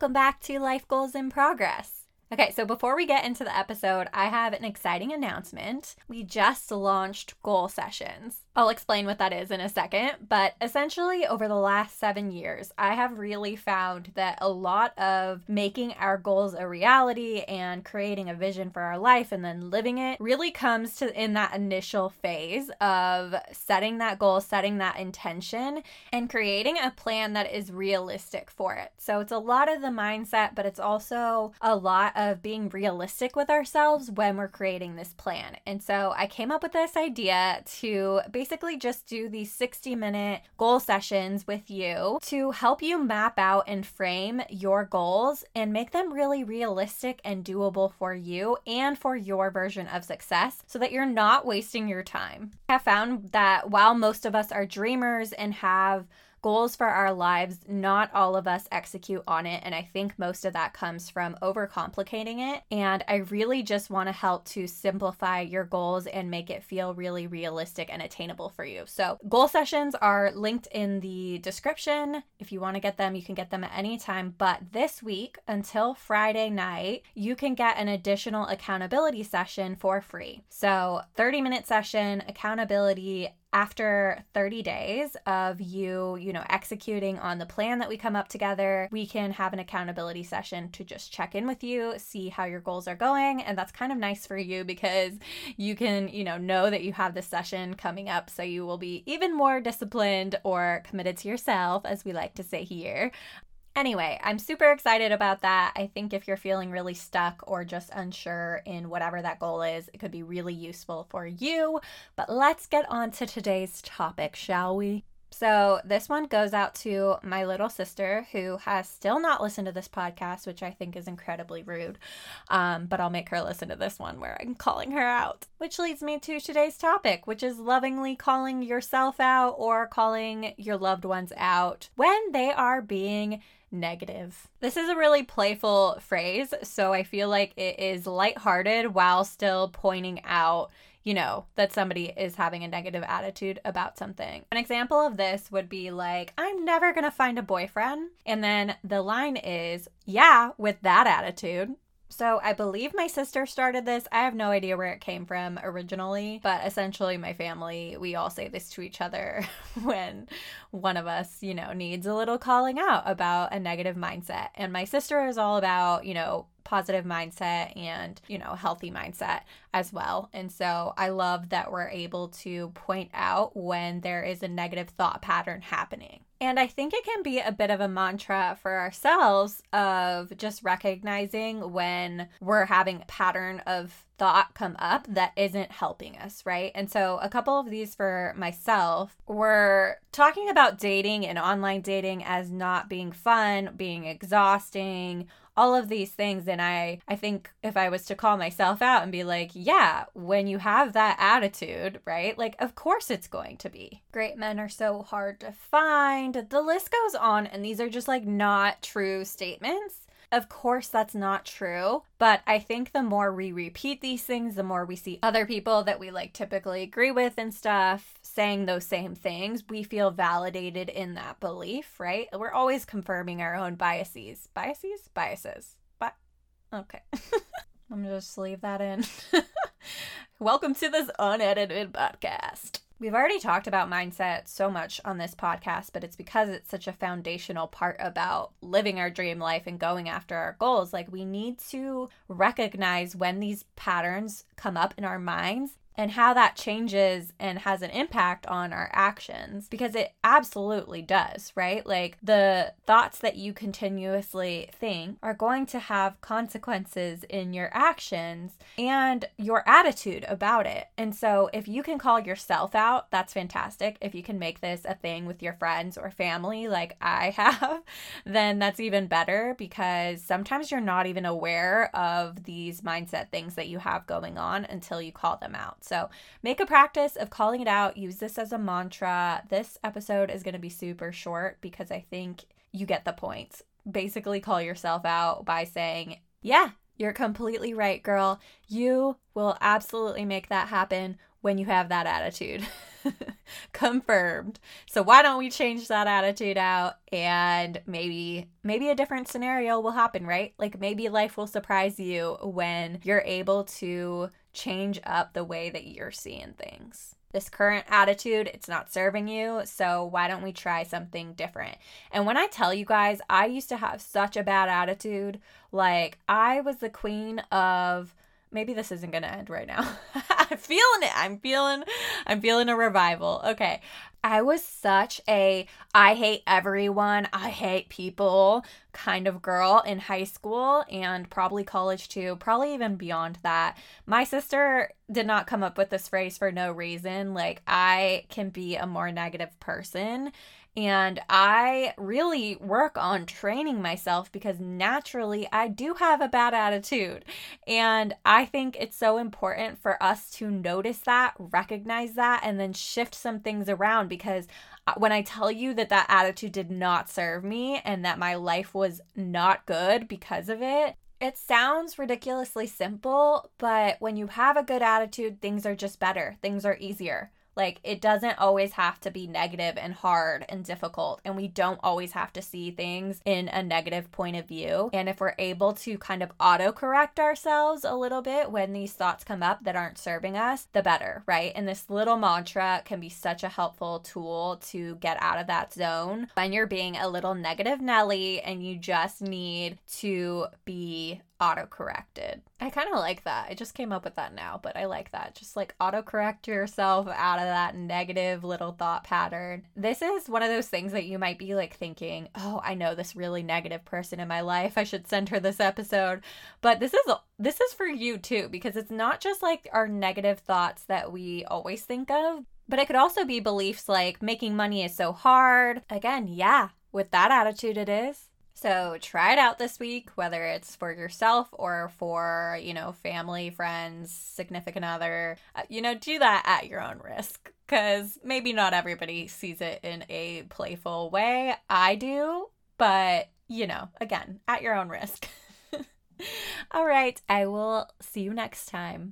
Welcome back to Life Goals in Progress. Okay, so before we get into the episode, I have an exciting announcement. We just launched goal sessions. I'll explain what that is in a second, but essentially, over the last seven years, I have really found that a lot of making our goals a reality and creating a vision for our life and then living it really comes to in that initial phase of setting that goal, setting that intention, and creating a plan that is realistic for it. So it's a lot of the mindset, but it's also a lot of being realistic with ourselves when we're creating this plan. And so I came up with this idea to basically just do these 60 minute goal sessions with you to help you map out and frame your goals and make them really realistic and doable for you and for your version of success so that you're not wasting your time. I have found that while most of us are dreamers and have goals for our lives, not all of us execute on it. And I think most of that comes from overcomplicating it. And I really just want to help to simplify your goals and make it feel really realistic and attainable for you. So, goal sessions are linked in the description. If you want to get them, you can get them at any time. But this week until Friday night, you can get an additional accountability session for free. So, 30 minute session, accountability after 30 days of you, you know, executing on the plan that we come up together, we can have an accountability session to just check in with you, see how your goals are going. And that's kind of nice for you because you can, you know, know that you have this session coming up. So you will be even more disciplined or committed to yourself, as we like to say here. Anyway, I'm super excited about that. I think if you're feeling really stuck or just unsure in whatever that goal is, it could be really useful for you. But let's get on to today's topic, shall we? So, this one goes out to my little sister who has still not listened to this podcast, which I think is incredibly rude. Um, but I'll make her listen to this one where I'm calling her out. Which leads me to today's topic, which is lovingly calling yourself out or calling your loved ones out when they are being negative. This is a really playful phrase, so I feel like it is lighthearted while still pointing out, you know, that somebody is having a negative attitude about something. An example of this would be like, I'm never gonna find a boyfriend. And then the line is, yeah, with that attitude. So I believe my sister started this. I have no idea where it came from originally, but essentially my family, we all say this to each other when one of us, you know, needs a little calling out about a negative mindset. And my sister is all about, you know, positive mindset and, you know, healthy mindset as well. And so I love that we're able to point out when there is a negative thought pattern happening. And I think it can be a bit of a mantra for ourselves of just recognizing when we're having a pattern of thought come up that isn't helping us, right? And so a couple of these for myself were talking about dating and online dating as not being fun, being exhausting, all of these things and i i think if i was to call myself out and be like yeah when you have that attitude right like of course it's going to be. Great men are so hard to find. The list goes on and these are just like not true statements of course, that's not true, but I think the more we repeat these things, the more we see other people that we like typically agree with and stuff saying those same things, we feel validated in that belief, right? We're always confirming our own biases. Biases? Biases. But okay. I'm just leave that in. Welcome to this unedited podcast. We've already talked about mindset so much on this podcast, but it's because it's such a foundational part about living our dream life and going after our goals. Like, we need to recognize when these patterns come up in our minds and how that changes and has an impact on our actions because it absolutely does, right? Like the thoughts that you continuously think are going to have consequences in your actions and your attitude about it. And so if you can call yourself out, that's fantastic. If you can make this a thing with your friends or family like I have, then that's even better because sometimes you're not even aware of these mindset things that you have going on until you call them out. So make a practice of calling it out. Use this as a mantra. This episode is going to be super short because I think you get the point. Basically, call yourself out by saying, Yeah, you're completely right, girl. You will absolutely make that happen when you have that attitude. confirmed. So why don't we change that attitude out and maybe maybe a different scenario will happen, right? Like maybe life will surprise you when you're able to change up the way that you're seeing things. This current attitude, it's not serving you, so why don't we try something different? And when I tell you guys, I used to have such a bad attitude. Like I was the queen of maybe this isn't going to end right now. I'm feeling it. I'm feeling I'm feeling a revival. Okay. I was such a I hate everyone, I hate people kind of girl in high school and probably college too, probably even beyond that. My sister did not come up with this phrase for no reason. Like I can be a more negative person and I really work on training myself because naturally I do have a bad attitude. And I think it's so important for us to notice that, recognize that, and then shift some things around because uh, when I tell you that that attitude did not serve me and that my life was not good because of it, it sounds ridiculously simple, but when you have a good attitude, things are just better. Things are easier. Like, it doesn't always have to be negative and hard and difficult, and we don't always have to see things in a negative point of view. And if we're able to kind of auto correct ourselves a little bit when these thoughts come up that aren't serving us, the better, right? And this little mantra can be such a helpful tool to get out of that zone when you're being a little negative Nelly and you just need to be auto-corrected. I kind of like that. I just came up with that now, but I like that. Just like auto-correct yourself out of that negative little thought pattern. This is one of those things that you might be like thinking, "Oh, I know this really negative person in my life. I should send her this episode." But this is this is for you too because it's not just like our negative thoughts that we always think of, but it could also be beliefs like making money is so hard. Again, yeah, with that attitude it is so try it out this week, whether it's for yourself or for, you know, family, friends, significant other. Uh, you know, do that at your own risk because maybe not everybody sees it in a playful way. I do, but, you know, again, at your own risk. All right, I will see you next time.